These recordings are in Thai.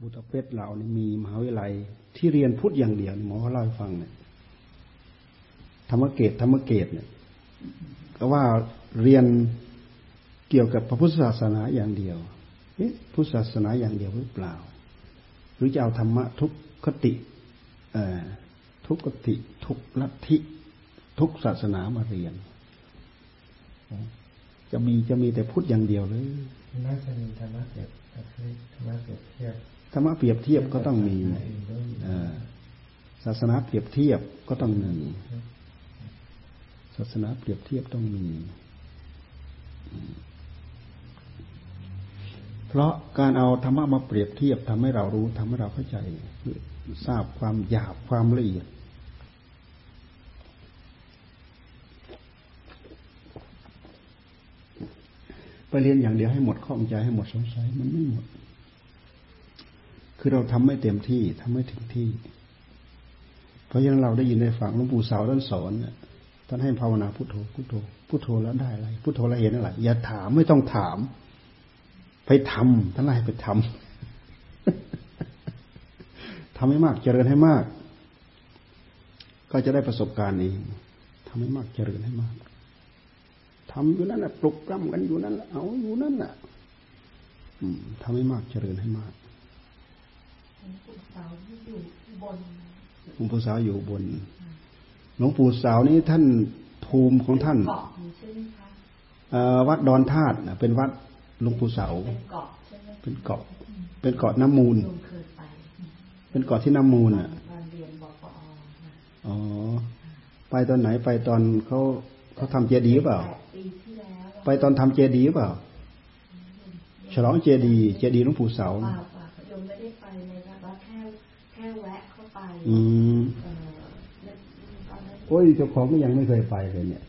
บุตรเพชรเรานี่มีมหาวิทยาลัย ที่เรียนพุทธอย่างเดียวหมอเขาเล่าให้ฟังเนี่ยธรรมเกตธรรมเกตเนี่ยก็ว่าเรียนเกี่ยวกับพระพุทธศาสนาอย่างเดียวเอ๊ะพุทธศาสนาอย่างเดียวหรือเปล่า หรือจะเอาธรรมะทุกคติทุกคติทุกลัทธิทุกศาสนามาเรียน จะมีจะมีแต่พุทธอย่างเดียวเลยน่าจะมีธรรมะเปรียบธรรมะเปรียบเทียบ ธรรมะเปรียบเทียบก็ต้องมีศาสนาเปรียบเทียบก็ต้องมี ศาสนาเปรียบเทียบต้องมี เพราะการเอาธรรมะมาเปรียบเทียบทำให้เรารู้ทำให้เราเข้าใจทราบความหยาบความละเอียดไปเรียนอย่างเดียวให้หมดข้องใจให้หมดสงสัยมันไม่หมด คือเราทำไม่เต็มที่ทำไม่ถึงที่ เพราะฉะนั้นเราได้ยินในฝั่งหลวงปู่สาวท่านสอนเนี่ยท่านให้ภาวนาพุทโธพุทโธพุทโธแล้วได้อะไรพุทโธแล้วเห็นอะไรอย่าถามไม่ต้องถาม ไปทำท่านไล่ไปทำทำให้มากเจริญให้มาก ก็จะได้ประสบการณ์เองทำให้มากเจริญให้มากทำอยู่นั่นแหละปลุกปล้ำกันอยู่นั่นแหละเอาอยู่นั่นแหละทำให้มากเจริญให้มาก ปู่สาวอยู่บนหลวงปู่สาวอยู่บนหลวงปู่สาวนี้ท่านภูมิของท่านวัดดอนธาตุเป็นวัดหลวงปู่เสา เป็นเกาะ เป็นเกาะน้ำมูล เป็นเกาะที่น้ำมูลอะอ๋อ ไปตอนไหนไปตอนเขาเขาทำเจดีย์เปล่า ไปตอนทำเจดีย์เปล่า ฉลองเจดีย์เจดีย์หลวงปู่เสาไม่ได้ไปเลยค่ะแค่แค่แวะเข้าไป อืมโอ้ยเจ้าของก็ยังไม่เคยไปเลยเนี่ย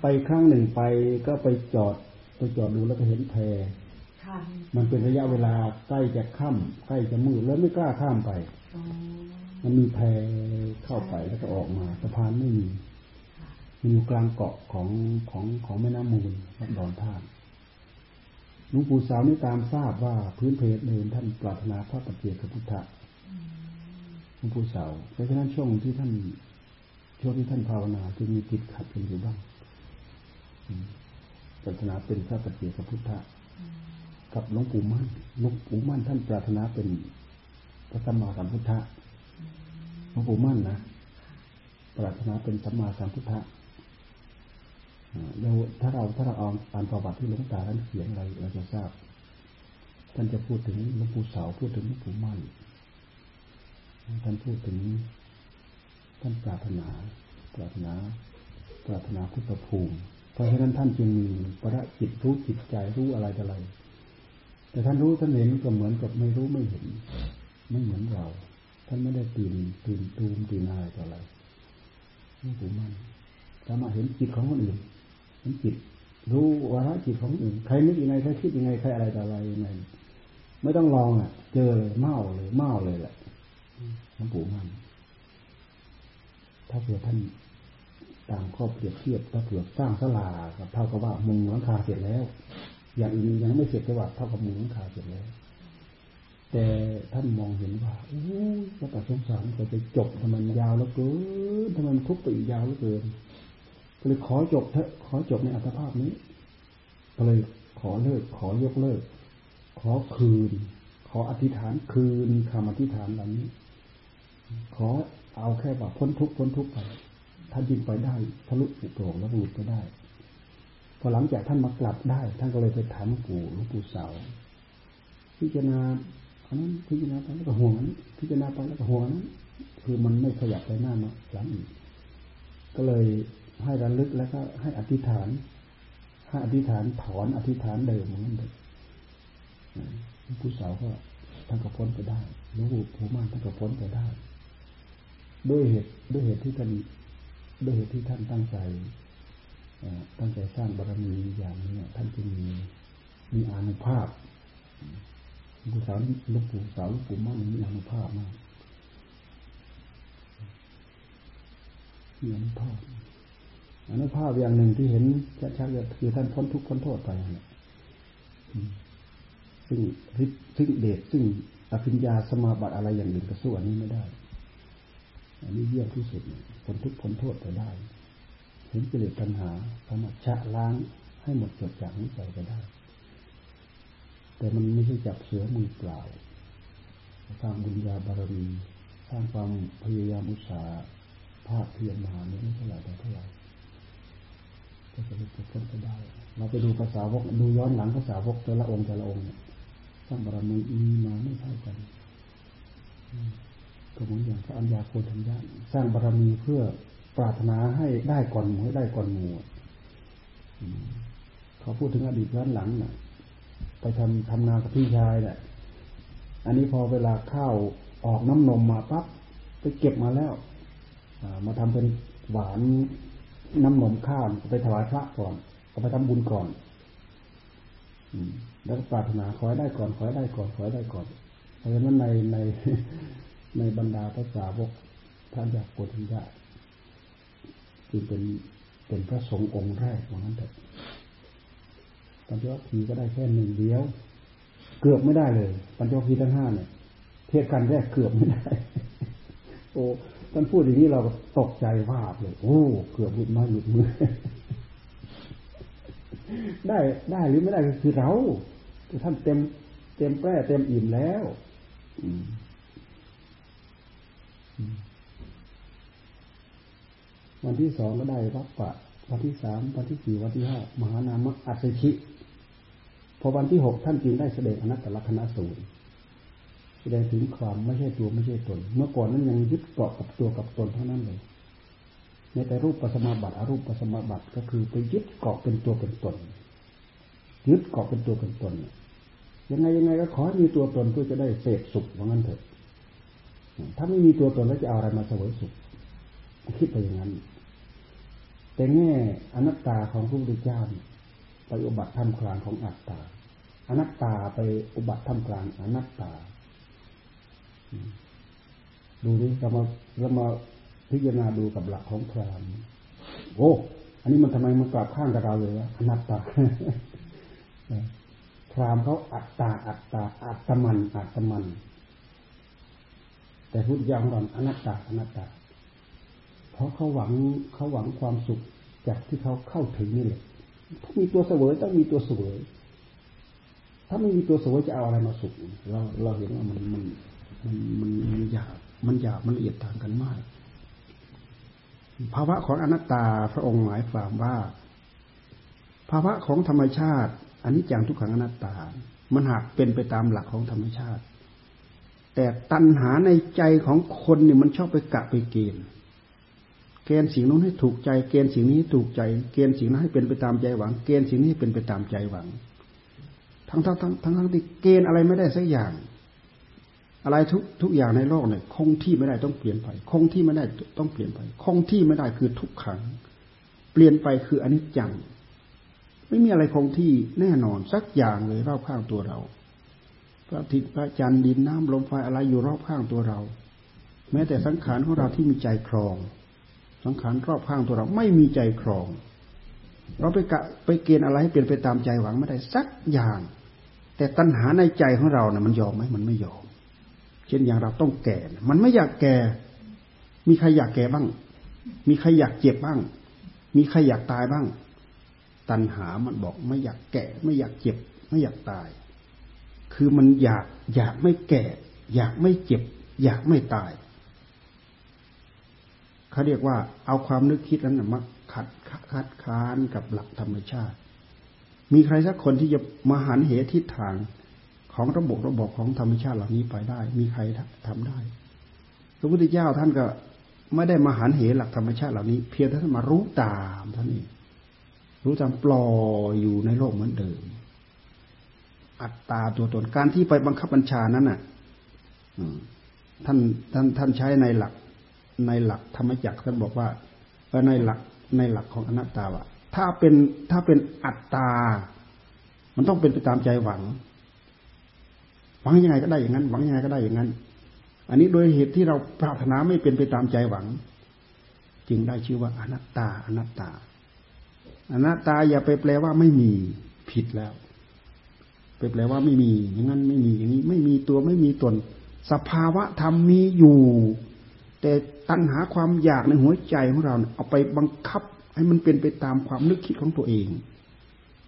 ไปครั้งหนึ่งไปก็ไปจอดไปจอดดูแล้วก็เห็นแพมันเป็นระยะเวลาใกล้จะค่ำใกล้จะมืดแล้วไม่กล้าข้ามไป มันมีแพเข้าไปแล้วก็ออกมาสะพานไม่มีมันอยู่กลางเกาะของของของแม่น้ำมูลวัดดอนท่าหลวงปู่สาวนี่ตามทราบว่าพื้นเพเดินท่านปรารถนาพระปฏิเจกพุทธะ หลวงปู่สาวเพราะฉะนั้นช่วงที่ท่านช่วงที่ท่านภาวนาจะมีติดขัดกันอยู่บ้างปรารถนาเป็นพระปฏิเจกพุทธะกับหลวงปู่มั่นหลวงปู่มั่นท่านปรารถนาเป็นพระสัมมาสัมพุทธะหลวงปู่มั่นนะปรารถนาเป็นสัมมาสัมพุทธะเราถ้าเราถ้าเราอ่านอ่านประวัติที่หลวงตาท่านเขียนอะไรเราจะทราบท่านจะพูดถึงหลวงปู่เสาพูดถึงหลวงปู่มั่น ท่านพูดถึงท่านปรารถนา ปรารถนา ปรารถนาพุทธภูมิ เพราะฉะนั้นท่านจึงมีประจิตรู้จิตใจรู้อะไรอะไร แต่ท่านรู้ท่านเห็นก็เหมือนกับไม่รู้ไม่เห็น ไม่เหมือนเรา ท่านไม่ได้ตื่นตื่นตูมตื่นอะไรต่ออะไรหลวงปู่มั่นสามารถเห็นจิตของคนอื่นเห็นจิต รู้วาระจิตของอื่น ใครนึกยังไงใครคิดยังไงใครอะไรต่ออะไรยังไงไม่ต้องลองอะ เจอเลยเมาเลยเมาเลยแหละ หลวงปู่มั่นถ้าเผื่อท่านตามข้อเปรียบเทียบถ้าเผื่อสร้างสลากับเท่ากับว่ามุงหลังคาเสร็จแล้ว อย่างอื่นยังไม่เสร็จแต่ว่าเท่ากับมุงหลังคาเสร็จแล้ว แต่ท่านมองเห็นว่าโอ้ยพระสงสารก็จะจบทำไมยาวแล้วเกินทำไมทุกข์ไปียาวแล้วเกินก็เลยขอจบเถอะขอจบในอัตภาพนี้ก็เลยขอเลิก ขอยกเลิก ขอคืน ขออธิษฐานคืนคำอธิษฐานเหล่านี้ ขอเอาแค่ว่าพ้นทุกข์พ้นทุกข์ไปท่านยิงไปได้ทะลุปุโปร่งแล้วหลุดไปได้ พอหลังจากท่านมากลับได้ ท่านก็เลยไปถามปู่หลวงปู่เสาพิจารณาอันนั้นพิจารณาไปแล้วก็ห่วงนั้นพิจารณาไปแล้วก็ห่วงนั้นคือมันไม่ขยับไปหน้ามาหลังอีกก็เลยให้ระลึกแล้วก็ให้อธิษฐานให้อธิษฐานถอนอธิษฐานเดิมเหมือนกันผู้สาวก็ท่านก็พ้นไปได้หลวงปู่ผู้มานท่านก็พ้นไปได้ ด้วยเหตุด้วยเหตุที่ท่านด้วยเหตุที่ท่านตั้งใจตั้งใจสร้างบารมีอย่างนี้ท่านจึงมีมีอานุภาพผู้สาวลูกปู่สาวลูกปู่มั่นมีอานุภาพมากมีอานุภาพอนุภาพอย่างหนึ่งที่เห็นชัดๆก็คือท่านพ้นทุกข์พ้นโทษไปเนี่ยซึ่งฤทธิ์ซึ่งเดชซึ่งอภิญญาสมาบัติอะไรอย่างอื่นก็สู้อันนี้ไม่ได้ อันนี้เยี่ยมที่สุดผลทุกผลโทษไปได้ เห็นกิเลสปัญหาสามารถชะล้างให้หมดจดจากนี้ไปก็ได้ แต่มันไม่ใช่จับเสือมือเปล่าสร้างบุญญาบารมีสร้างความพยายามอุตสาห์ภาคเพียรมหาไม่เท่าไหร่แต่เท่าไหร่ก็จะได้พ้นไปได้ เราไปดูภาษาวกดูย้อนหลังภาษาวกแต่ละองค์แต่ละองค์สร้างบารมีมีมาไม่เท่ากัน ก็เหมือนอย่างพระอัญญาโคธัญญาสร้างบารมีเพื่อปรารถนาให้ได้ก่อนหมูให้ได้ก่อนหมูเขาพูดถึงอดีตย้อนหลังน่ะ ไปทำทำนากับพี่ชายน่ะอันนี้พอเวลาข้าวออกน้ำนมมาปั๊บไปเก็บมาแล้วมาทำเป็นหวานน้ำนมข้าวไปถวายพระก่อนเอาไปทำบุญก่อนแล้วปรารถนาขอให้ได้ก่อนขอให้ได้ก่อนขอให้ได้ก่อนเพราะฉะนั้นในใน ในบรรดาภาษาวกท่านจากโกฏัญญาจึงเป็นเป็นพระสงฆ์องค์แรกของนั้นแต่ปัญจวัคคีย์ก็ได้แค่หนึ่งเดียว เกือบไม่ได้เลย ปัญจวัคคีย์ทั้งห้าเนี่ยเทศกันแรกเกือบไม่ได้ โอ้ท่านพูดอย่างนี้เราตกใจว่าเลย โอ้เกือบหลุดมาหลุดมือ ได้ได้หรือไม่ได้ก็คือเราท่านเต็ม เต็มแปร่เต็มอิ่มแล้ว วันที่สองก็ได้รับปะวันที่สามวันที่สี่วันที่ห้ามหานามอัศชิพอวันที่หกท่านจึงได้เสด็จอนัตตลกนสูตรแสดงถึงความไม่ใช่ตัวไม่ใช่ตน เมื่อก่อนนั้นยังยึดเกาะกับตัวกับตนเท่านั้นเลยในแต่รูปปัสมาบัติอรูปปัสมาบัติก็คือไปยึดเกาะเป็นตัวเป็นตน ยึดเกาะเป็นตัวเป็นตนยังไงยังไงก็ขอมีตัวตนเพื่อจะได้เสพสุขว่างั้นเถอะ ถ้าไม่มีตัวตนแล้วจะเอาอะไรมาเสวยสุข คิดไปอย่างนั้น แต่แง่อนัตตาของพระพุทธเจ้าไปอุบัติท่ามกลางของอัตตา อนัตตาไปอุบัติท่ามกลางอนัตตา ดูดิเรามาเรามาพิจารณาดูกับหลักของพรามโอ้อันนี้มันทำไมมันกลับข้างกับเราเลยวะอนัตตาพรามเขาอัตตาอัตตาอัตมันอัตมัน แต่พุทธเจ้าของเราอนัตตาอนัตตา เพราะเขาหวังเขาหวังความสุขจากที่เขาเข้าถึงนี่แหละถ้ามีตัวเสวยต้องมีตัวเสวยถ้าไม่มีตัวเสวยจะเอาอะไรมาสุขเราเราเห็นว่ามันมันมันมันมันหยาบมันหยาบมันละเอียดต่างกันมาก ภาวะของอนัตตาพระองค์หมายความว่า ภาวะของธรรมชาติอันนี้จังทุกขังอนัตตา มันหากเป็นไปตามหลักของธรรมชาติ แต่ตัณหาในใจของคนเนี่ยมันชอบไปกะไปเกณฑ์ เกณฑ์สิ่งนู้นให้ถูกใจ เกณฑ์สิ่งนี้ถูกใจ เกณฑ์สิ่งนั้นให้เป็นไปตามใจหวัง เกณฑ์สิ่งนี้ให้เป็นไปตามใจหวัง ทั้งทั้งทั้งทั้งทั้งที่เกณฑ์อะไรไม่ได้สักอย่าง อะไรทุกทุกอย่างในโลกเนี่ยคงที่ไม่ได้ต้องเปลี่ยนไป คงที่ไม่ได้ต้องเปลี่ยนไป คงที่ไม่ได้คือทุกขัง เปลี่ยนไปคืออนิจจัง ไม่มีอะไรคงที่แน่นอนสักอย่างเลยรอบข้างตัวเรา พระอาทิตย์พระจันทร์ดินน้ำลมไฟอะไรอยู่รอบข้างตัวเรา แม้แต่สังขารของเราที่มีใจครอง สังขารรอบข้างตัวเราไม่มีใจครอง เราไปกะไปเกณฑ์อะไรให้เปลี่ยนไปตามใจหวังไม่ได้สักอย่าง แต่ตัณหาในใจของเราเนะ่ะมันยอมไหมมันไม่ยอม เช่นอย่างเราต้องแก่ มันไม่อยากแก่ มีใครอยากแก่บ้าง มีใครอยากเจ็บบ้าง มีใครอยากตายบ้าง ตัณหามันบอกไม่อยากแก่ ไม่อยากเจ็บ ไม่อยากตาย คือมันอยากอยากไม่แก่ อยากไม่เจ็บ อยากไม่ตาย เขาเรียกว่าเอาความนึกคิดนั้นมาขัดคัดค้านกับหลักธรรมชาติ มีใครสักคนที่จะมาหันเหทิศทางของระบบระบบของธรรมชาติเหล่านี้ไปได้ มีใครทำได้ พระพุทธเจ้าท่านก็ไม่ได้มาหันเหหลักธรรมชาติเหล่านี้ เพียงแต่ท่านมารู้ตามท่านนี้รู้ตามปล่อยอยู่ในโลกเหมือนเดิม อัตตาตัวตนการที่ไปบังคับบัญชานั้นน่ะท่านท่านท่านใช้ในหลัก ในหลักธรรมจักรท่านบอกว่าในหลักในหลักของอนัตตาว่าถ้าเป็นถ้าเป็นอัตตา มันต้องเป็นไปตามใจหวัง หวังยังไงก็ได้อย่างนั้น หวังยังไงก็ได้อย่างนั้น อันนี้โดยเหตุที่เราปรารถนาไม่เป็นไปตามใจหวัง จึงได้ชื่อว่าอนัตตา อนัตตา อนัตตาอย่าไปแปลว่าไม่มีผิดแล้วไปแปลว่าไม่มี อย่างนั้นไม่มีอย่างนี้ ไม่มีตัวไม่มีตน สภาวะธรรมมีอยู่ แต่ตัณหาความอยากในหัวใจของเราเอาไปบังคับ ให้มันเป็นไปตามความนึกคิดของตัวเอง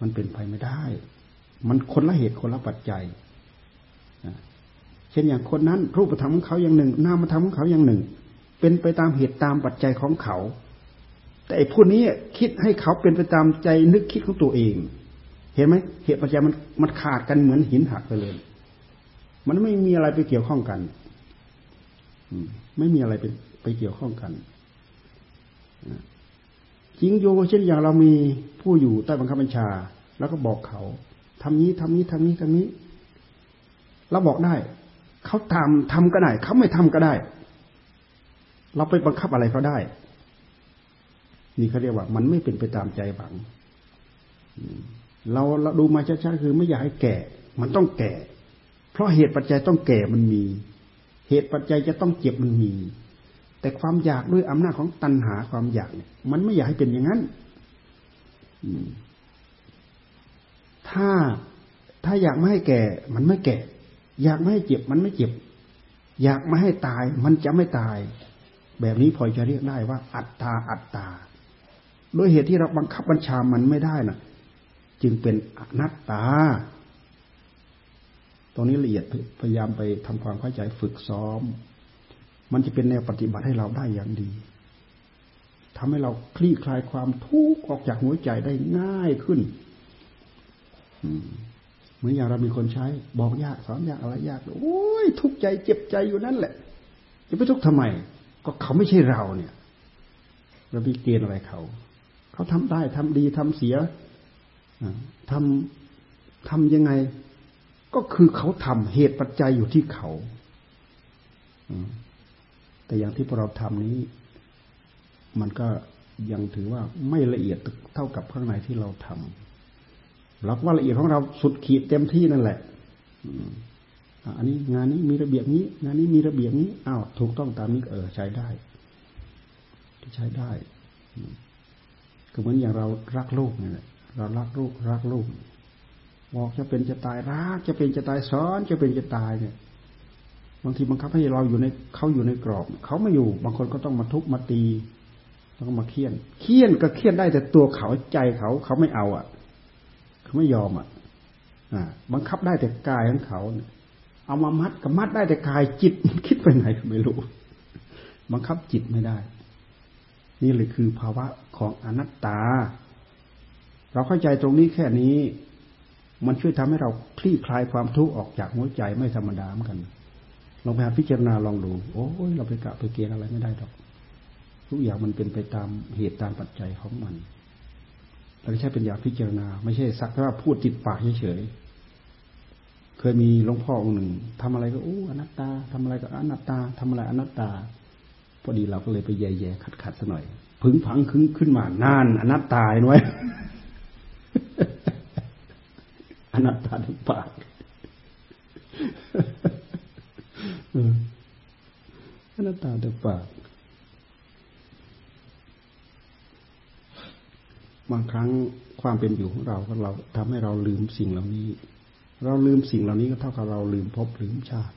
มันเป็นไปไม่ได้ มันคนละเหตุคนละปัจจัยเช่นอย่างคนนั้น รูปธรรมของเขาอย่างหนึ่ง นามธรรมของเขาอย่างหนึ่ง เป็นไปตามเหตุตามปัจจัยของเขา แต่ไอ้ผู้นี้คิดให้เขาเป็นไปตามใจนึกคิดของตัวเอง เห็นไหมเหตุปัจจัยมันมันขาดกันเหมือนหินหักไปเลย มันไม่มีอะไรไปเกี่ยวข้องกัน ไม่มีอะไรไปไปเกี่ยวข้องกันจริงโยเช่นอย่างเรามีผู้อยู่ใต้บังคับบัญชา แล้วก็บอกเขาทำนี้ทำนี้ทำนี้ทำนี้เราบอกได้ เขาทำทำก็ได้ เขาไม่ทำก็ได้ เราไปบังคับอะไรเขาได้ นี่เขาเรียกว่า มันไม่เป็นไปตามใจบังเราเราดูมาชัดๆคือไม่อยากให้แก่ มันต้องแก่ เพราะเหตุปัจจัยต้องแก่มันมี เหตุปัจจัยจะต้องเจ็บมันมี แต่ความอยากด้วยอำนาจของตัณหาความอยากเนี่ย มันไม่อยากให้เป็นอย่างนั้นถ้าถ้าอยากไม่ให้แก่ มันไม่แก่ อยากไม่ให้เจ็บ มันไม่เจ็บ อยากไม่ให้ตาย มันจะไม่ตาย แบบนี้พอจะเรียกได้ว่า อัตตาอัตตาโดยเหตุที่เราบังคับบัญชามันไม่ได้นะ่ะ จึงเป็นอนัตตา รงนี้ละเอียดพยายามไปทำความเข้าใจฝึกซ้อม มันจะเป็นแนวปฏิบัติให้เราได้อย่างดีทำให้เราคลี่คลายความทุกข์ออกจากหัวใจได้ง่ายขึ้นเหมือนอย่างเรามีคนใช้ บอกยากสอนยากอะไรยากโอ้ยทุกข์ใจเจ็บใจอยู่นั่นแหละ จะไปทุกข์ทำไม ก็เขาไม่ใช่เราเนี่ยเราไปเกณฑ์อะไรเขา เขาทำได้ทำดีทำเสียทำทำยังไง ก็คือเขาทำเหตุปัจจัยอยู่ที่เขาแต่อย่างที่พวกเราทำนี้ มันก็ยังถือว่าไม่ละเอียดเท่ากับข้างในที่เราทำหลักว่าละเอียดของเราสุดขีดเต็มที่นั่นแหละอันนี้งานนี้มีระเบียบนี้ งานนี้มีระเบียบนี้อ้าวถูกต้องตามนี้เออใช้ได้ ที่ใช้ได้ก็เหมือนอย่างเรารักลูกนี่แหละเรารักลูกรักลูก บอกจะเป็นจะตายรักจะเป็นจะตายสอนจะเป็นจะตายเนี่ยบางทีบังคับให้เราอยู่ในเขาอยู่ในกรอบเขาไม่อยู่ บางคนก็ต้องมาทุบมาตีแล้วก็มาเคี่ยนเคี่ยนก็เคี่ยนได้แต่ตัวเขาใจเขาเขาไม่เอาอะ เขาไม่ยอมอะบังคับได้แต่กายของเขาเอามามัดก็มัดได้แต่กายจิตคิดไปไหนก็ไม่รู้ บังคับจิตไม่ได้ นี่เลยคือภาวะของอนัตตา เราเข้าใจตรงนี้แค่นี้ มันช่วยทำให้เราคลี่คลายความทุกข์ออกจากหัวใจไม่ธรรมดาเหมือนกันลองไปหาพิจารณาลองดูโอ้ยเราไปกะไปเกณฑ์อะไรไม่ได้หรอกทุกอย่างมันเป็นไปตามเหตุตามปัจจัยของมันเราใช้เป็นยาพิจารณา ไม่ใช่สักแต่ว่าพูดติดปากเฉยๆเคยมีหลวงพ่อองค์หนึ่งทำอะไรก็อู้อนัตตาทำอะไรก็อนัตตาทำอะไรอนัตตา พอดีเราก็เลยไปแย่ๆขัดๆซะหน่อย พึงพังขึ้นขึ้นมานานอนัตตาหน่อย นัตตาทั้งปากอนัตตาทั้งปากบางครั้งความเป็นอยู่ของเราก็เราทำให้เราลืมสิ่งเหล่านี้ เราลืมสิ่งเหล่านี้ก็เท่ากับเราลืมพบลืมชาติ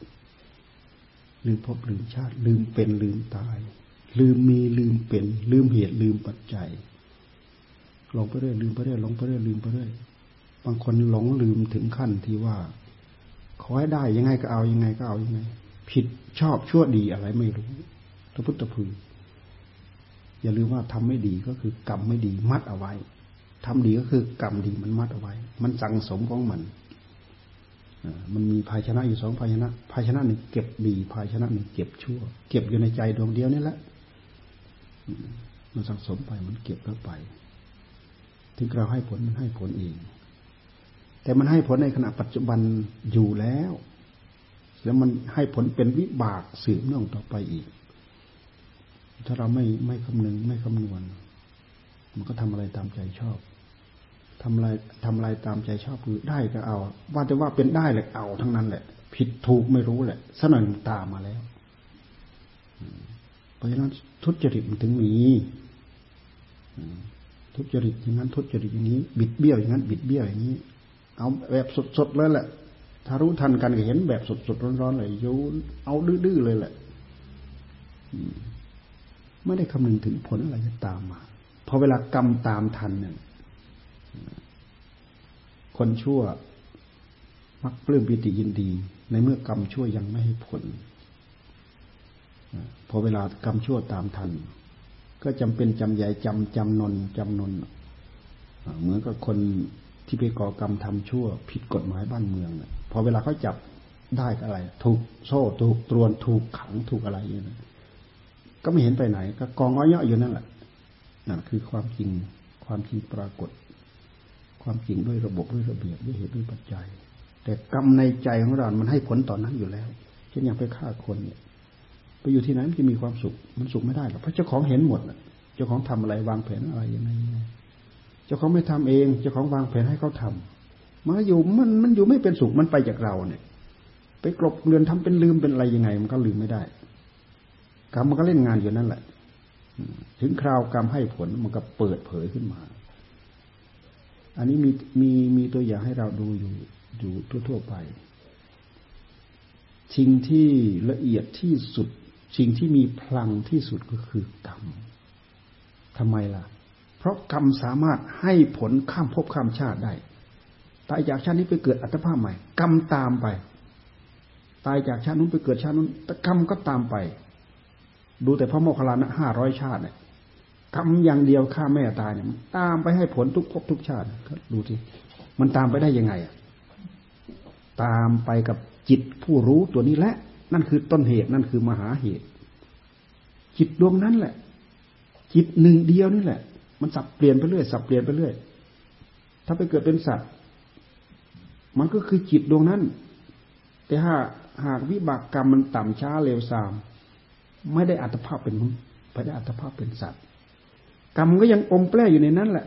ลืมพบลืมชาติ ลืมเป็นลืมตาย ลืมมีลืมเป็น ลืมเหตุลืมปัจจัยหลงไปเรื่อยลืมไปเรื่อยหลงไปเรื่อยลืมไปเรื่อย บางคนหลงลืมถึงขั้นที่ว่า ขอให้ได้ยังไงก็เอายังไงก็เอายังไง ผิดชอบชั่วดีอะไรไม่รู้พระพุทธพึงอย่าลืมว่าทำไม่ดีก็คือกรรมไม่ดีมัดเอาไว้ทำดีก็คือกรรมดีมันมัดเอาไว้ มันสังสมของมันมันมีภาชนะอยู่สองภาชนะ ภาชนะหนึ่งเก็บดี ภาชนะหนึ่งเก็บชั่ว เก็บอยู่ในใจดวงเดียวนี่แหละ มันสังสมไปมันเก็บเข้าไป ถึงเราให้ผลมันให้ผลเอง แต่มันให้ผลในขณะปัจจุบันอยู่แล้ว แล้วมันให้ผลเป็นวิบากสืบเนื่องต่อไปอีก ถ้าเราไม่ไม่คำนึงไม่คำนวณ มันก็ทำอะไรตามใจชอบทำอะไรทำอะไรตามใจชอบคือได้ก็เอา ว่าจะว่าเป็นได้เลยเอาทั้งนั้นแหละ ผิดถูกไม่รู้แหละสนนตามมาแล้วเพราะฉะนั้นทุจริตมันถึงมีทุจริตอย่างนั้นทุจริตอย่างนี้ บิดเบี้ยวอย่างนั้น บิดเบี้ยวอย่างนี้ เอาแบบสดๆเลยแหละถ้ารู้ทันกันก็เห็นแบบสดๆร้อนๆเลยโยนเอาดื้อๆเลยแหละไม่ได้คำนึงถึงผลอะไรจะตามมาพอเวลากรรมตามทันเนี่ยคนชั่ว มักปลื้มปิติยินดี ในเมื่อกรรมชั่วยังไม่ให้ผลพอเวลากรรมชั่วตามทัน ก็จำเป็นจำใหญ่จำจำนนจำนนเหมือนกับคน ที่ไปก่อกรรมทำชั่ว ผิดกฎหมายบ้านเมืองเนี่ยพอเวลาเขาจับได้อะไร ถูกโซ่ถูกตรวนถูกขังถูกอะไรอย่างนี้ก็ไม่เห็นไปไหน ก็กองอ้อยเยอยู่นั่นแหละนั่นคือความจริงความจริงปรากฏ ความจริงด้วยระบบด้วยระเบียบด้วยเหตุด้วยปัจจัย แต่กรรมในใจของเรา มันให้ผลต่อนนั้นอยู่แล้วเช่นอย่างไปฆ่าคนเนี่ยไปอยู่ที่ไหนมันจะมีความสุข มันสุขไม่ได้หรอกเพราะเจ้าของเห็นหมดเจ้าของทำอะไรวางแผนอะไรยังไง เจ้าของไม่ทำเอง เจ้าของวางแผนให้เขาทำมาอยู่มันมันอยู่ไม่เป็นสุขมันไปจากเราเนี่ย ไปกลบเรือนทำเป็นลืมเป็นอะไรยังไง มันก็ลืมไม่ได้กรรมมันก็เล่นงานอยู่นั่นแหละถึงคราวกรรมให้ผลมันก็เปิดเผยขึ้นมา อันนี้มีมีมีตัวอย่างให้เราดูอยู่อยู่ทั่ว ๆไปสิ่งที่ละเอียดที่สุด สิ่งที่มีพลังที่สุดก็คือกรรมทำไมล่ะ เพราะกรรมสามารถให้ผลข้ามภพข้ามชาติได้ ตายจากชาตินี้ไปเกิดอัตภาพใหม่ กรรมตามไป ตายจากชาตินู้นไปเกิดชาตินู้นกรรมก็ตามไป ดูแต่พระโมคคัลลานะห้าร้อยชาติเนี่ยกรรมอย่างเดียวฆ่าแม่ตายเนี่ยตามไปให้ผลทุกภพทุกชาติดูสิมันตามไปได้ยังไงอะตามไปกับจิตผู้รู้ตัวนี้แหละ นั่นคือต้นเหตุนั่นคือมหาเหตุ จิตดวงนั้นแหละ จิตหนึ่งเดียวนี่แหละ มันสับเปลี่ยนไปเรื่อยสับเปลี่ยนไปเรื่อยถ้าไปเกิดเป็นสัตว์ มันก็คือจิตดวงนั้น แต่หากหากวิบากกรรมมันต่ำช้าเร็วซาม ไม่ได้อัตภาพเป็นไม่ได้อัตภาพเป็นสัตว์ กรรมก็ยังอมแปรอยู่ในนั้นแหละ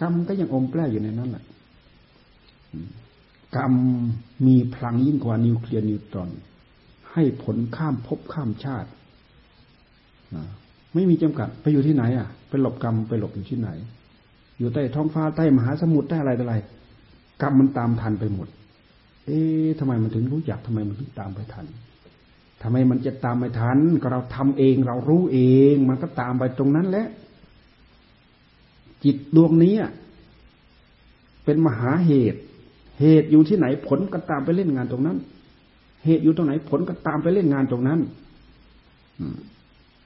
กรรมก็ยังอมแปรอยู่ในนั้นแหละกรรมมีพลังยิ่งกว่านิวเคลียร์นิวตรอน ให้ผลข้ามภพข้ามชาติ ไม่มีจำกัดไปอยู่ที่ไหน อะ ไปหลบกรรมไปหลบอยู่ที่ไหน อยู่ใต้ท้องฟ้าใต้มหาสมุทรใต้อะไรอะไรกรรมมันตามทันไปหมด เอ๊ะทำไมมันถึงรู้จักทำไมมันถึงตามไปทันทำไมมันจะตามไปทัน ก็เราทำเองเรารู้เอง มันก็ตามไปตรงนั้นแหละจิตดวงนี้เป็นมหาเหตุ เหตุอยู่ที่ไหนผลก็ตามไปเล่นงานตรงนั้น เหตุอยู่ตรงไหนผลก็ตามไปเล่นงานตรงนั้น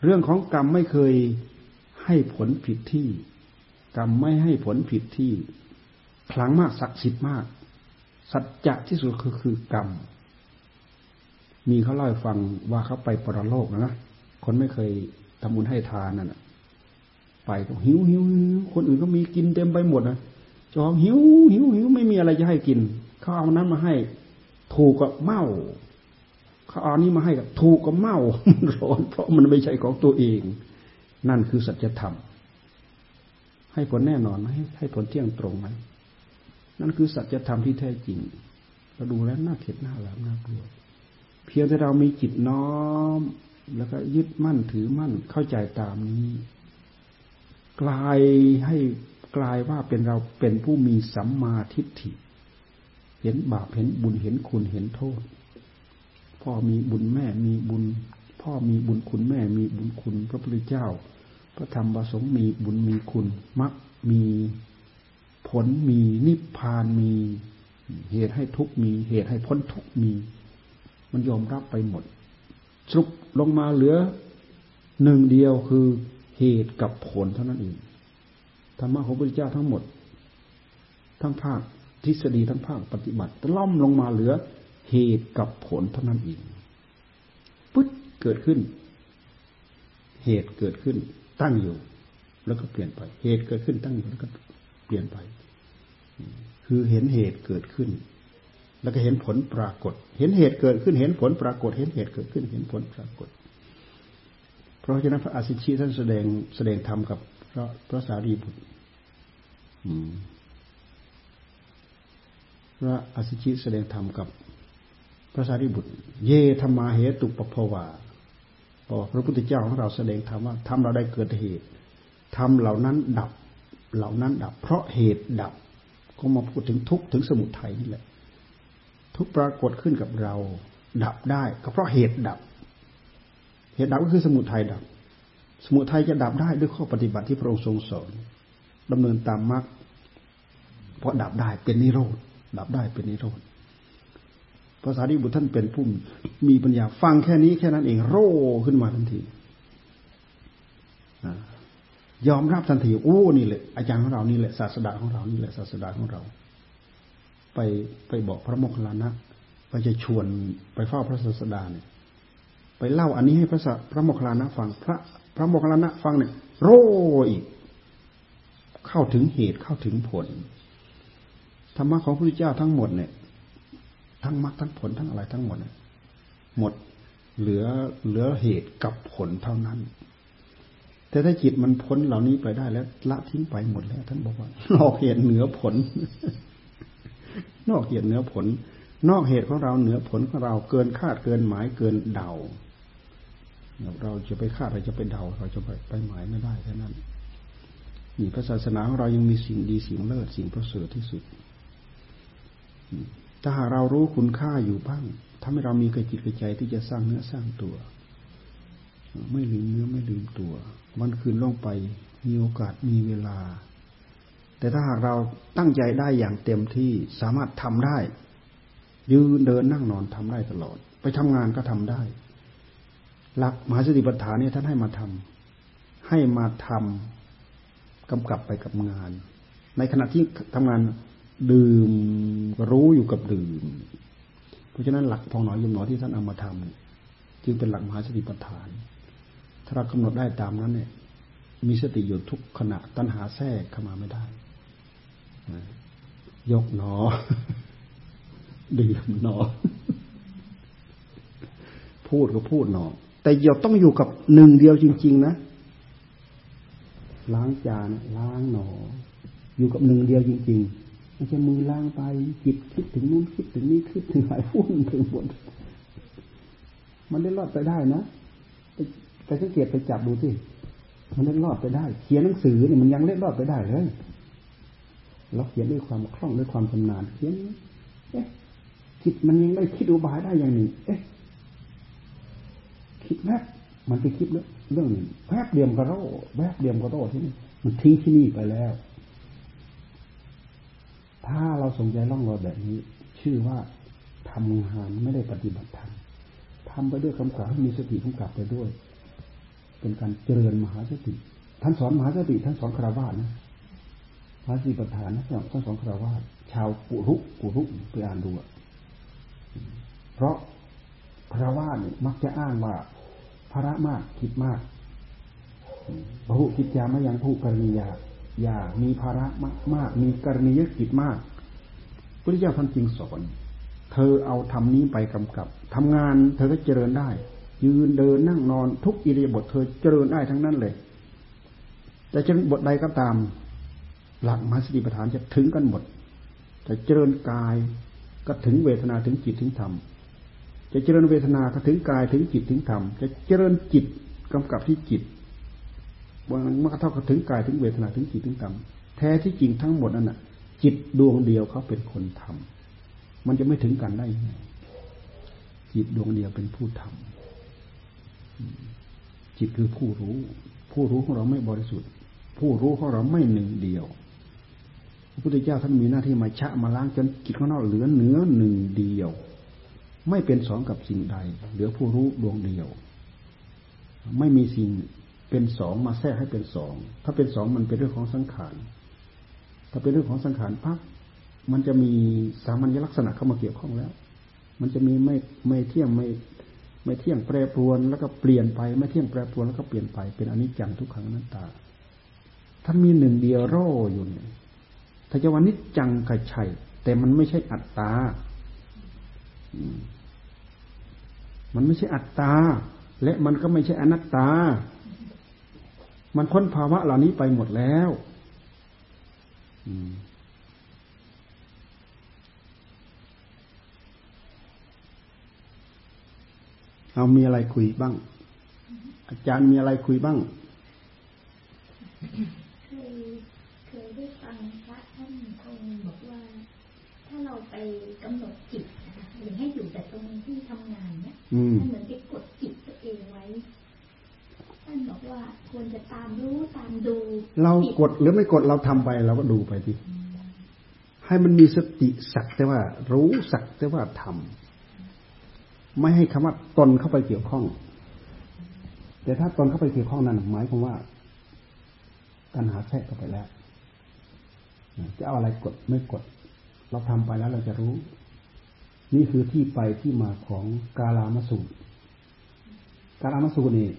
เรื่องของกรรมไม่เคยให้ผลผิดที่ กรรมไม่ให้ผลผิดที่คลังมากศักดิ์สิทธิ์มาก สัจจะที่สุดคือคือกรรม มีเขาเล่าให้ฟังว่าเขาไปปรโลกนะ คนไม่เคยทำบุญให้ทานนั่นไปก็หิวหิวคนอื่นก็มีกินเต็มไปหมดนะจอมหิวหิวหิวไม่มีอะไรจะให้กิน เขาเอานั้นมาให้ ถูกกับเมา เขาเอานี้มาให้กับถูกกับเมาร้อนเพราะมันไม่ใช่ของตัวเอง นั่นคือสัจธรรม ให้ผลแน่นอนไหมให้ผลเที่ยงตรงไหมนั่นคือสัจธรรมที่แท้จริงเราดูแล้วน่าเข็ดหน้าหลามน่ากลัว เพียงแต่เรามีจิตน้อม แล้วก็ยึดมั่นถือมั่นเข้าใจตามนี้ กลายให้กลายว่าเป็นเราเป็นผู้มีสัมมาทิฏฐิ เห็นบาปเห็นบุญเห็นคุณเห็นโทษ พ่อมีบุญแม่มีบุญ พ่อมีบุญคุณแม่มีบุญคุณ พระพุทธเจ้า พระธรรมประสงค์มีบุญมีคุณมักมีผลมีนิพพานมีเหตุให้ทุกมีเหตุให้พ้นทุกมี มันยอมรับไปหมดสรุปลงมาเหลือหนึ่งเดียวคือเหตุกับผลเท่านั้นเองธรรมะของพระพุทธเจ้าทั้งหมด ทั้งภาคทฤษฎีทั้งภาคปฏิบัติล่อมลงมาเหลือ เหตุกับผลเท่านั้นเองปุ๊บเกิดขึ้น เหตุเกิดขึ้น ตั้งอยู่ แล้วก็เปลี่ยนไป เหตุเกิดขึ้นตั้งอยู่แล้วก็เปลี่ยนไป คือเห็นเหตุเกิดขึ้น แล้วก็เห็นผลปรากฏ เห็นเหตุเกิดขึ้น เห็นผลปรากฏ เห็นเหตุเกิดขึ้น เห็นผลปรากฏ เพราะฉะนั้นพระอาสิชีท่านแสดงแสดงธรรมกับพระพระสารีบุตรพระอสิชิแสดงธรรมกับ พระสารีบุตร เยธรรมาเหตุปภวาบอกพระพุทธเจ้าของเราแสดงธรรมว่าทำเราได้เกิดเหตุทำเหล่านั้นดับ เหล่านั้นดับ เพราะเหตุดับ ก็มาพูดถึงทุกถึงสมุทัยนี่แหละ ทุกปรากฏขึ้นกับเรา ดับได้ก็เพราะเหตุดับ เหตุดับก็คือสมุทัยดับ สมุทัยจะดับได้ด้วยข้อปฏิบัติที่พระองค์ทรงสอนดำเนินตามมรรคเพราะดับได้เป็นนิโรธดับได้เป็นนิโรธ ภาษาดิบุตรท่านเป็นผู้มีปัญญาฟังแค่นี้แค่นั้นเองโร่ขึ้นมาทันทียอมรับทันทีโอ้นี่แหละอาจารย์ของเรานี่แหละศาสดาของเรานี่แหละศาสดาของเรา ไปไปบอกพระโมคคัลลานะไปจะชวนไปเฝ้าพระศาสดาเนี่ย ไปเล่าอันนี้ให้พระพระโมคคัลลานะฟังพระ พระโมคคัลลานะฟังเนี่ย โร่อีกเข้าถึงเหตุเข้าถึงผลธรรมะของพระพุทธเจ้าทั้งหมดเนี่ย ทั้งมรรคทั้งผลทั้งอะไรทั้งหมดหมดเหลือเหลือเหตุกับผลเท่านั้น แต่ถ้าจิตมันพ้นเหล่านี้ไปได้แล้ว ละทิ้งไปหมดแล้ว ท่านบอกว่านอกเหตุเหนือผล นอกเหตุเหนือผล นอกเหตุของเราเหนือผลของเราเกินคาดเกินหมายเกินเดา เราจะไปคาดเราจะไปเดา เราจะไปไปหมายไม่ได้แค่นั้นนี่พระศาสนาของเรายังมีสิ่งดีสิ่งเลิศสิ่งประเสริฐที่สุด ถ้าหากเรารู้คุณค่าอยู่บ้างทำให้เรามีกระจิตกระใจที่จะสร้างเนื้อสร้างตัว ไม่ลืมเนื้อไม่ลืมตัว วันคืนล่วงไปมีโอกาสมีเวลา แต่ถ้าหากเราตั้งใจได้อย่างเต็มที่สามารถทำได้ ยืนเดินนั่งนอนทำได้ตลอด ไปทำงานก็ทำได้ หลักมหาสติปัฏฐานเนี่ยท่านให้มาทำให้มาทำกำกับไปกับงาน ในขณะที่ทำงาน ดื่มรู้อยู่กับดื่ม เพราะฉะนั้นหลักพองหนอยยมหนอที่ท่านเอามาทำจึงเป็นหลักมหาสติปัฏฐาน ถ้าเรากำหนดได้ตามนั้นเนี่ย มีสติอยู่ทุกขณะตัณหาแทรกเข้ามาไม่ได้ ยกหนอ ดื่มหนอ พูดก็พูดหนอ แต่เดี๋ยวต้องอยู่กับหนึ่งเดียวจริง ๆ นะ ล้างจานล้างหนอ อยู่กับหนึ่งเดียวจริง ๆ ไม่ใช่มือล้างไปจิตคิดถึงนู้นคิดถึงนี้คิดถึงหลายฟุ้งถึงหมดมันได้รอดไปได้นะไปสังเกตไปจับดูสิมันเล็ดรอดไปได้ เขียนหนังสือเนี่ยมันยังเล็ดรอดไปได้เลยเราเขียนด้วยความคล่องด้วยความชำนาญเขียนเอ๊ะคิดมันยังได้คิดอุบายได้อย่างหนึ่งเอ๊ะคิดแวบมันไปคิดเรื่องเรื่องหนึ่งแวบเดียมกระโรแวบเดียมกระโรที่นี่มันทิ้งที่นี่ไปแล้ว ถ้าเราสนใจร่องรอยแบบนี้ ชื่อว่าทำงานไม่ได้ปฏิบัติธรรมทำไปด้วยคำกล่าวให้มีสติกำกับไปด้วย เป็นการเจริญมหาสติท่านสอนมหาสติท่านสอนคราวาสนะมหาสติประธานนะท่านสอนคราวาสชาวกุรุกุรุไปอ่านดูเพราะคราวาสเนี่ยมักจะอ้างว่าภาระมากคิดมากพระหุคิดยาม่ยังผู้กรณียา อย่ามีภาระมากมีกรณียกิจมากพระเจ้าท่านจริงสอน เธอเอาทำนี้ไปกำกับทำงานเธอก็เจริญได้ ยืนเดินนั่งนอนทุกอิริยาบถเธอเจริญได้ทั้งนั้นเลย แต่จะบทใดก็ตาม หลักมหาสติปัฏฐานจะถึงกันหมดจะเจริญกายก็ถึงเวทนาถึงจิตถึงธรรมจะเจริญเวทนาก็ถึงกายถึงจิตถึงธรรมจะเจริญจิตกำกับที่จิต มันก็เท่ากับถึงกายถึงเวทนาถึงจิตถึงธรรมแท้ที่จริงทั้งหมดนั่นน่ะ จิตดวงเดียวเขาเป็นคนทำมันจะไม่ถึงกันได้ยังไงจิตดวงเดียวเป็นผู้ทำจิตคือผู้รู้ ผู้รู้ของเราไม่บริสุทธิ์ ผู้รู้ของเราไม่หนึ่งเดียวพระพุทธเจ้าท่านมีหน้าที่มาชะมาล้างจนจิตของเราเหลือเนื้อหนึ่งเดียว ไม่เป็นสองกับสิ่งใด เหลือผู้รู้ดวงเดียว ไม่มีสิ่ง เป็นสองมาแทรกให้เป็นสองถ้าเป็นสองมันเป็นเรื่องของสังขารถ้าเป็นเรื่องของสังขารพักมันจะมีสามัญลักษณะเข้ามาเกี่ยวข้องแล้ว มันจะมีไม่ไม่เที่ยงไม่ไม่เที่ยงแปรปรวนแล้วก็เปลี่ยนไปไม่เที่ยงแปรปรวนแล้วก็เปลี่ยนไปเป็นอนิจจังทุกขังนัตตาท่านมีหนึ่งเดียวร่อยู่เนี่ยถ้าจะว่านิจจังกระชัยแต่มันไม่ใช่อัตตา มันไม่ใช่อัตตา และมันก็ไม่ใช่อนัตตา มันพ้นภาวะเหล่านี้ไปหมดแล้วอืมเอามีอะไรคุยบ้าง อาจารย์มีอะไรคุยบ้างเคยเคยได้ฟังพระท่านคงบอกว่ากำหนดจิตนะคะหรือให้อยู่แต่ตรงที่ทำงานเนี่ยอืมมันเหมือนไปกดจิตตัวเองไว้ ท่านบอกว่าควรจะตามรู้ตามดู เรากดหรือไม่กดเราทำไปเราก็ดูไปทีให้มันมีสติสักแต่ว่า รู้สักแต่ว่าทำไม่ให้คำว่าตนเข้าไปเกี่ยวข้อง แต่ถ้าตนเข้าไปเกี่ยวข้องนั้นหมายความว่าตัณหาแทรกเข้าไปแล้ว จะเอาอะไรกดไม่กด เราทำไปแล้วเราจะรู้ นี่คือที่ไปที่มาของกาลามสูตร กาลามสูตรนี่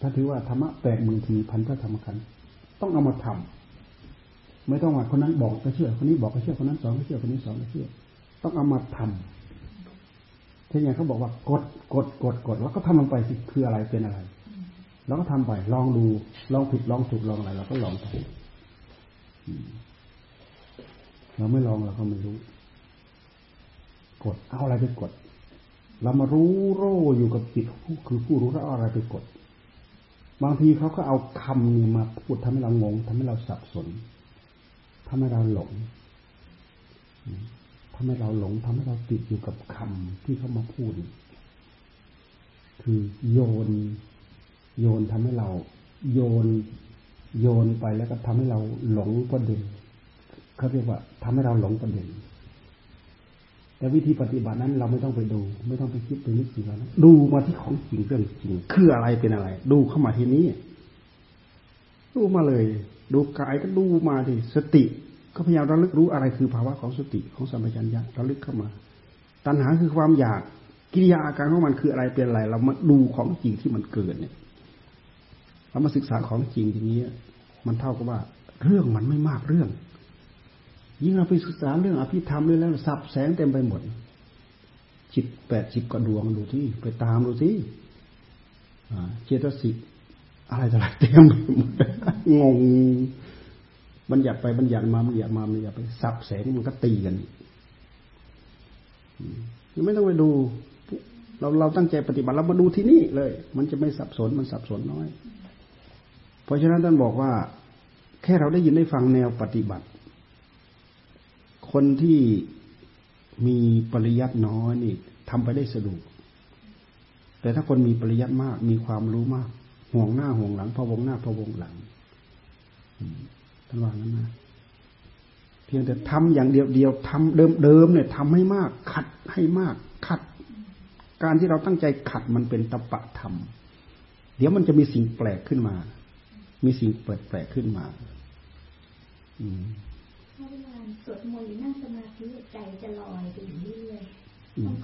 ถ้าถือว่าธรรมะแปดหมื่นทีพันพระธรรมขันธ์ต้องเอามาทำไม่ต้องว่าคนนั้นบอกก็เชื่อ คนนี้บอกก็เชื่อคนนั้นสอนก็เชื่อคนนี้สอนก็เชื่อ ต้องเอามาทำเช่นอย่างเขาบอกว่ากดกดกดกดแล้วก็ทำลงไปสิคืออะไรเป็นอะไรเราก็ทำไปลองดูลองผิดลองถูกลองอะไรเราก็ลองไปเราไม่ลองเราก็ไม่รู้ กดเอาอะไรไปกด เรามารู้โร่อยู่กับจิตคือผู้รู้แล้วเอาอะไรไปกด บางทีเขาก็เอาคำนี้มาพูดทำให้เรางงทำให้เราสับสนทำให้เราหลงทำให้เราหลงทำให้เราติดอยู่กับคำที่เขามาพูด คือโยน โยนทำให้เรา โยน โยนไปแล้วก็ทำให้เราหลงประเด็นเขาเรียกว่าทำให้เราหลงประเด็น แต่วิธีปฏิบัตินั้นเราไม่ต้องไปดู ไม่ต้องไปคิดไปนึกถึงแล้วดูมาที่ของจริงเรื่องจริง คืออะไรเป็นอะไร ดูเข้ามาที่นี้ดูมาเลย ดูกายก็ดูมาดิสติก็พยายามระลึกรู้อะไรคือภาวะของสติของสัมปชัญญะระลึกเข้ามา ตัณหาคือความอยากกิริยาอาการของมันคืออะไรเป็นอะไร เรามาดูของจริงที่มันเกิดเนี่ยเรามาศึกษาของจริงอย่างนี้มันเท่ากับว่า เรื่องมันไม่มากเรื่อง ยิ่งเราไปศึกษาเรื่องอภิธรรมเลยแล้วสับแสงเต็มไปหมดจิตแปดสิบกว่าดวงดูที่ไปตามดูที่เจตสิกอะไรต่างเต็มไปหมดงงบัญญัติไปบัญญัติมาบัญญัติมาบัญญัติไปสับแสงมันก็ตีกันยังไม่ต้องไปดูเราเราตั้งใจปฏิบัติเรามาดูที่นี่เลย มันจะไม่สับสนมันสับสนน้อย เพราะฉะนั้นท่านบอกว่า แค่เราได้ยินได้ฟังแนวปฏิบัติ คนที่มีปริยัติน้อยนี่ทำไปได้สะดวกแต่ถ้าคนมีปริยัติมาก มีความรู้มาก ห่วงหน้าห่วงหลังพะวงหน้าพะวงหลังท่านว่างั้นนะเพียงแต่ทำอย่างเดียวเดียวทำเดิมเดิมเนี่ยทำให้มาก ขัดให้มาก ขัด การที่เราตั้งใจขัดมันเป็นตปะธรรม เดี๋ยวมันจะมีสิ่งแปลกขึ้นมา มีสิ่งแปลกแปลกขึ้นมา อืมเวลา สวดมนต์หรือนั่งสมาธิใจจะลอยไปเรื่อย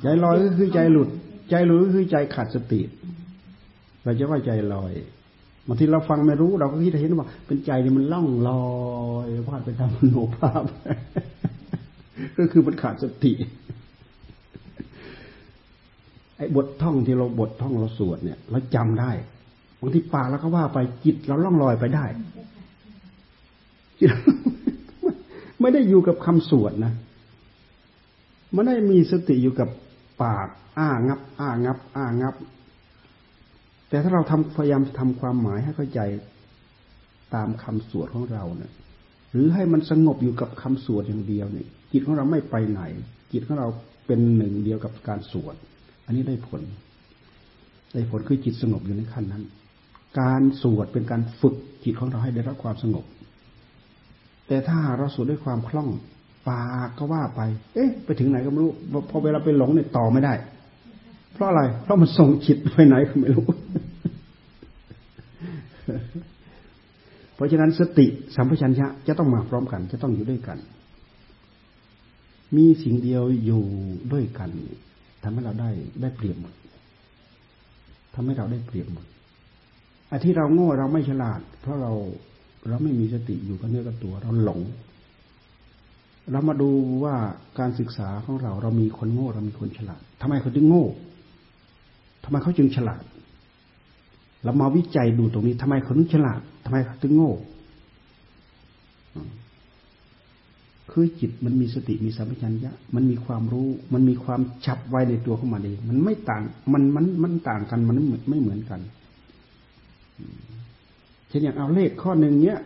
ใจลอยก็คือใจหลุด ใจหลุดก็คือใจขาดสติ เราจะว่าใจลอยบางทีเราฟังไม่รู้ เราก็คิดเห็นว่า เป็นใจที่มันล่องลอยวาดไปตามมโนภาพ ก็คือมันขาดสติไอ้บทท่องที่เราบทท่องเราสวดเนี่ยเราจำได้บางทีปากเราก็ว่าไปจิตเราล่องลอยไปได้จิต ไม่ได้อยู่กับคำสวดนะไม่ได้มีสติอยู่กับปาก อ้างับ อ้างับ อ้างับ แต่ถ้าเราทำพยายามทำความหมายให้เข้าใจตามคำสวดของเราเนี่ยหรือให้มันสงบอยู่กับคำสวดอย่างเดียวเนี่ย จิตของเราไม่ไปไหน จิตของเราเป็นหนึ่งเดียวกับการสวด อันนี้ได้ผล ได้ผลคือจิตสงบอยู่ในขั้นนั้น การสวดเป็นการฝึกจิตของเราให้ได้รับความสงบ แต่ถ้าเราสวดด้วยความคล่องปากก็ว่าไป เอ๊ะ ไปถึงไหนก็ไม่รู้ พอเวลาไปหลงเนี่ยต่อไม่ได้ เพราะอะไร เพราะมันส่งจิตไปไหนก็ไม่รู้ เพราะฉะนั้นสติสัมปชัญญะจะต้องมาพร้อมกัน จะต้องอยู่ด้วยกัน มีสิ่งเดียวอยู่ด้วยกันทำให้เราได้ได้เปรียบหมดทำให้เราได้เปรียบหมดไอ้ที่เราโง่เราไม่ฉลาด เพราะเรา เราไม่มีสติอยู่กับเนื้อกับตัว เราหลง เรามาดูว่าการศึกษาของเรา เรามีคนโง่ เรามีคนฉลาดทำไมเขาถึงโง่ทำไมเขาจึงฉลาด เรามาวิจัยดูตรงนี้ทำไมเขาถึงฉลาดทำไมเขาถึงโง่ คือจิตมันมีสติมีสัมปชัญญะ มันมีความรู้ มันมีความฉับไวในตัวของมันเอง มันไม่ต่าง มันมันมันต่างกัน มันไม่เหมือนกัน เช่นอย่างเอาเลขข้อหนึ่งเนี้ย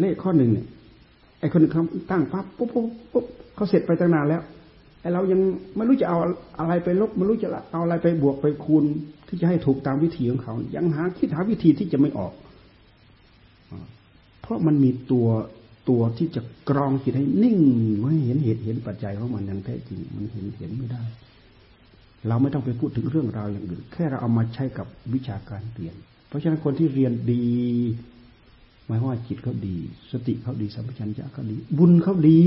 เลขข้อหนึ่งเนี่ยไอ้คนเขาตั้งปั๊บปุ๊บปุ๊บปุ๊บเขาเสร็จไปตั้งนานแล้วไอ้เรายังไม่รู้จะเอาอะไรไปลบไม่รู้จะเอาอะไรไปบวกไปคูณที่จะให้ถูกตามวิธีของเขา ยังหาคิดหาวิธีที่จะไม่ออก เพราะมันมีตัวตัวที่จะกรองจิตให้นิ่งไม่เห็นเหตุเห็นปัจจัยของมันอย่างแท้จริง มันเห็นเห็นไม่ได้ เราไม่ต้องไปพูดถึงเรื่องราวอย่างอื่นแค่เราเอามาใช้กับวิชาการเรียน เพราะฉะนั้นคนที่เรียนดี หมายว่าจิตเขาดี สติเขาดีสัมปชัญญะเขาดี บุญเขาดี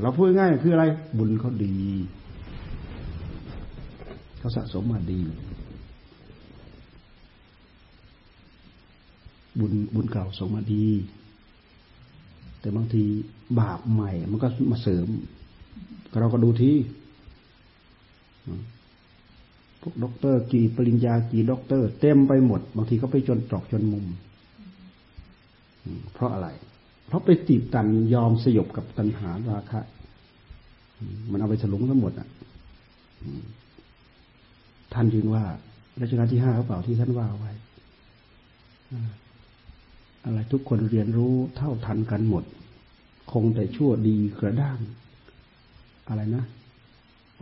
เราพูดง่ายคืออะไร บุญเขาดีเขาสะสมมาดี บุญบุญเก่าสมมาดี แต่บางทีบาปใหม่ มันก็มาเสริมเราก็ดูที่ พวกด็อกเตอร์กี่ปริญญากี่ด็อกเตอร์ เต็มไปหมด บางทีก็ไปจนตรอกจนมุม เพราะอะไร เพราะไปตีบตันยอมสยบกับตัณหาราคะ มันเอาไปฉลุงทั้งหมดอะท่านจึงว่ารัชกาลที่ห้าเขาเปล่าที่ท่านว่าไว้อะไรทุกคนเรียนรู้เท่าทันกันหมด คงแต่ชั่วดีกระด้าง อะไรนะ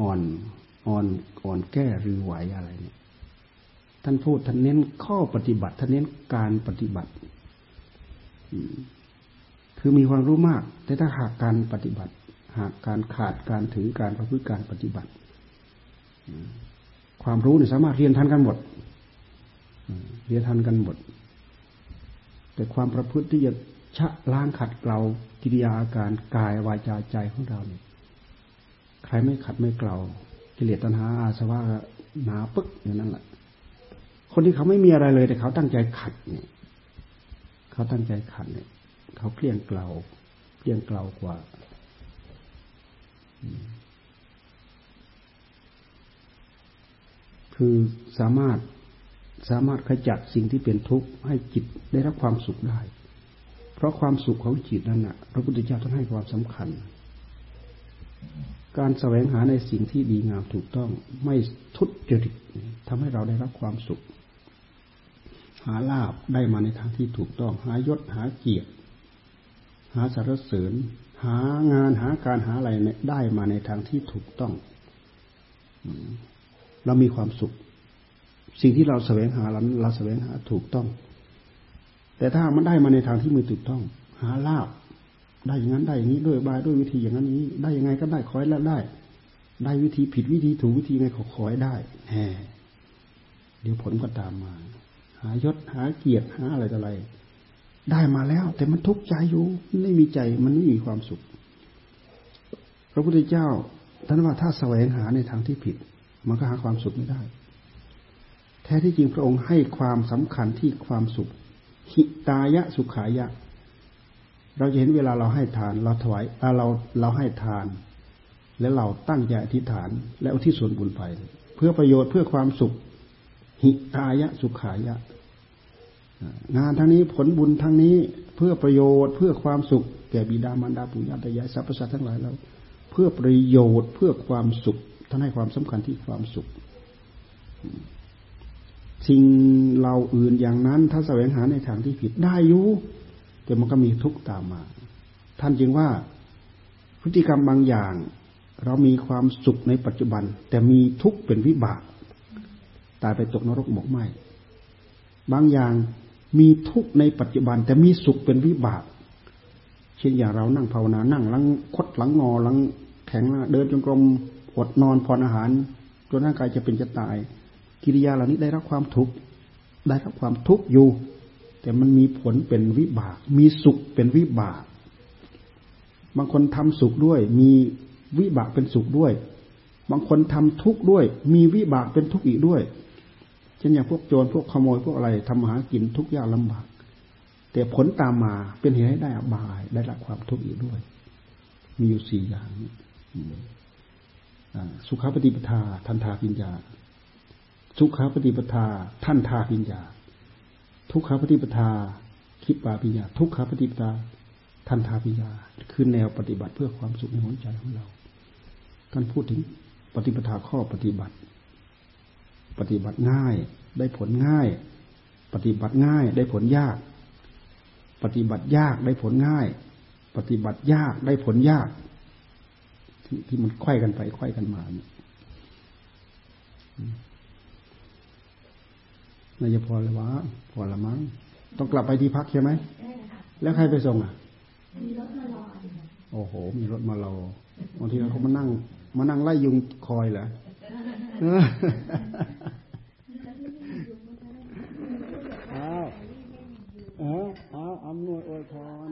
อ่อน อ่อนอ่อนแก้หรือไหวอะไรเนี่ยท่านพูดท่านเน้นข้อปฏิบัติท่านเน้นการปฏิบัติคือมีความรู้มาก แต่ถ้าหากการปฏิบัติ หากการขาดการถือการประพฤติการปฏิบัติความรู้เนี่ยสามารถเรียนทันกันหมดเรียนทันกันหมด แต่ความประพฤติที่จะชะล้างขัดเกลากิริยาอาการกายวาจาใจของเราเนี่ยใครไม่ขัดไม่เกลา กิเลสตัณหาอาสวะหนาปึ๊กอย่างนั้นแหละคนที่เขาไม่มีอะไรเลย แต่เขาตั้งใจขัดเนี่ย เขาตั้งใจขัดเนี่ย เขาเคลี่ยงเกลาเคลี่ยงเกลากว่าคือสามารถสามารถขจัดสิ่งที่เป็นทุกข์ให้จิตได้รับความสุขได้ เพราะความสุขของจิตนั้นนะพระพุทธเจ้าท่านให้ความสำคัญ การแสวงหาในสิ่งที่ดีงามถูกต้องไม่ทุจริตทำให้เราได้รับความสุข หาลาบได้มาในทางที่ถูกต้อง หายศหาเกียรติ หาสารเสริญ หางานหาการหาอะไรได้มาในทางที่ถูกต้อง เรามีความสุข สิ่งที่เราแสวงหาเราเราแสวงหาถูกต้อง แต่ถ้ามันได้มาในทางที่ไม่ถูกต้อง หาลาบ ได้อย่างนั้นได้อย่างนี้ด้วยบายด้วยวิธีอย่างนั้นนี้ ได้ยังไงก็ได้คอยแล้วได้ ได้วิธีผิดวิธีถูกวิธีไงขอคอยได้แหมเดี๋ยวผลก็ตามมา หายศหาเกียรติหาอะไรต่ออะไร ได้มาแล้ว แต่มันทุกข์ใจอยู่ไม่มีใจมันไม่มีความสุข พระพุทธเจ้าท่านว่าถ้าแสวงหาในทางที่ผิด มันก็หาความสุขไม่ได้ แท้ที่จริงพระองค์ให้ความสำคัญที่ความสุขหิตายะสุขายะ เราจะเห็นเวลาเราให้ทาน เราถวายเราเราให้ทาน แล้วเราตั้งใจอธิษฐาน แล้วที่ส่วนบุญไป เพื่อประโยชน์เพื่อความสุข หิตายะสุขายะ งานทั้งนี้ผลบุญทั้งนี้เพื่อประโยชน์เพื่อความสุข แก่บิดามารดาปู่ย่าตายายสรรพสัตว์ทั้งหลายแล้วเพื่อประโยชน์เพื่อความสุขท่านให้ความสำคัญที่ความสุขสิ่งเราอื่นอย่างนั้น ถ้าแสวงหาในทางที่ผิดได้อยู่ แต่มันก็มีทุกข์ตามมา ท่านจึงว่าพฤติกรรมบางอย่าง เรามีความสุขในปัจจุบัน แต่มีทุกข์เป็นวิบาก ตายไปตกนรกหมกไหมบางอย่างมีทุกข์ในปัจจุบัน แต่มีสุขเป็นวิบาก เช่นอย่างเรานั่งภาวนานั่งลังคดหลังงอหลังแข็งเดินจงกรมอดนอนพรอาหารจนร่างกายจะเป็นจะตาย กิริยาเหล่านี้ได้รับความทุกข์ได้รับความทุกข์อยู่ แต่มันมีผลเป็นวิบาก มีสุขเป็นวิบาก บางคนทำสุขด้วย มีวิบากเป็นสุขด้วย บางคนทำทุกข์ด้วย มีวิบากเป็นทุกข์อีกด้วย เช่นอย่างพวกโจรพวกขโมยพวกอะไรทำหากินทุกยากลำบาก แต่ผลตามมาเป็นเหตุให้ได้อบาย ได้รับความทุกข์อีกด้วย มีอยู่สี่อย่างสุขปฏิปทา ทันทาปิญญา สุขปฏิปทาท่านทาปิญญา ทุกขปฏิปทาคิปาปิญญาทุกขปฏิปทาทันทาปิญญาคือแนวปฏิบัติเพื่อความสุขในหัวใจของเราท่านพูดถึงปฏิปทาข้อปฏิบัติ ปฏิบัติง่ายได้ผลง่าย ปฏิบัติง่ายได้ผลยาก ปฏิบัติยากได้ผลง่าย ปฏิบัติยากได้ผลยาก ที่ที่มันค่อยกันไปค่อยกันมาเนี่ย นายพรลยวะพอละมั้งต้องกลับไปที่พักใช่ไหมแล้วใครไปส่งอะมีรถมารอโอ้โห มีรถมารอบางทีเขามานั่ง มานั่งไล่ยุงคอยเหรอเอาเอาเอาอำนวยอวยพร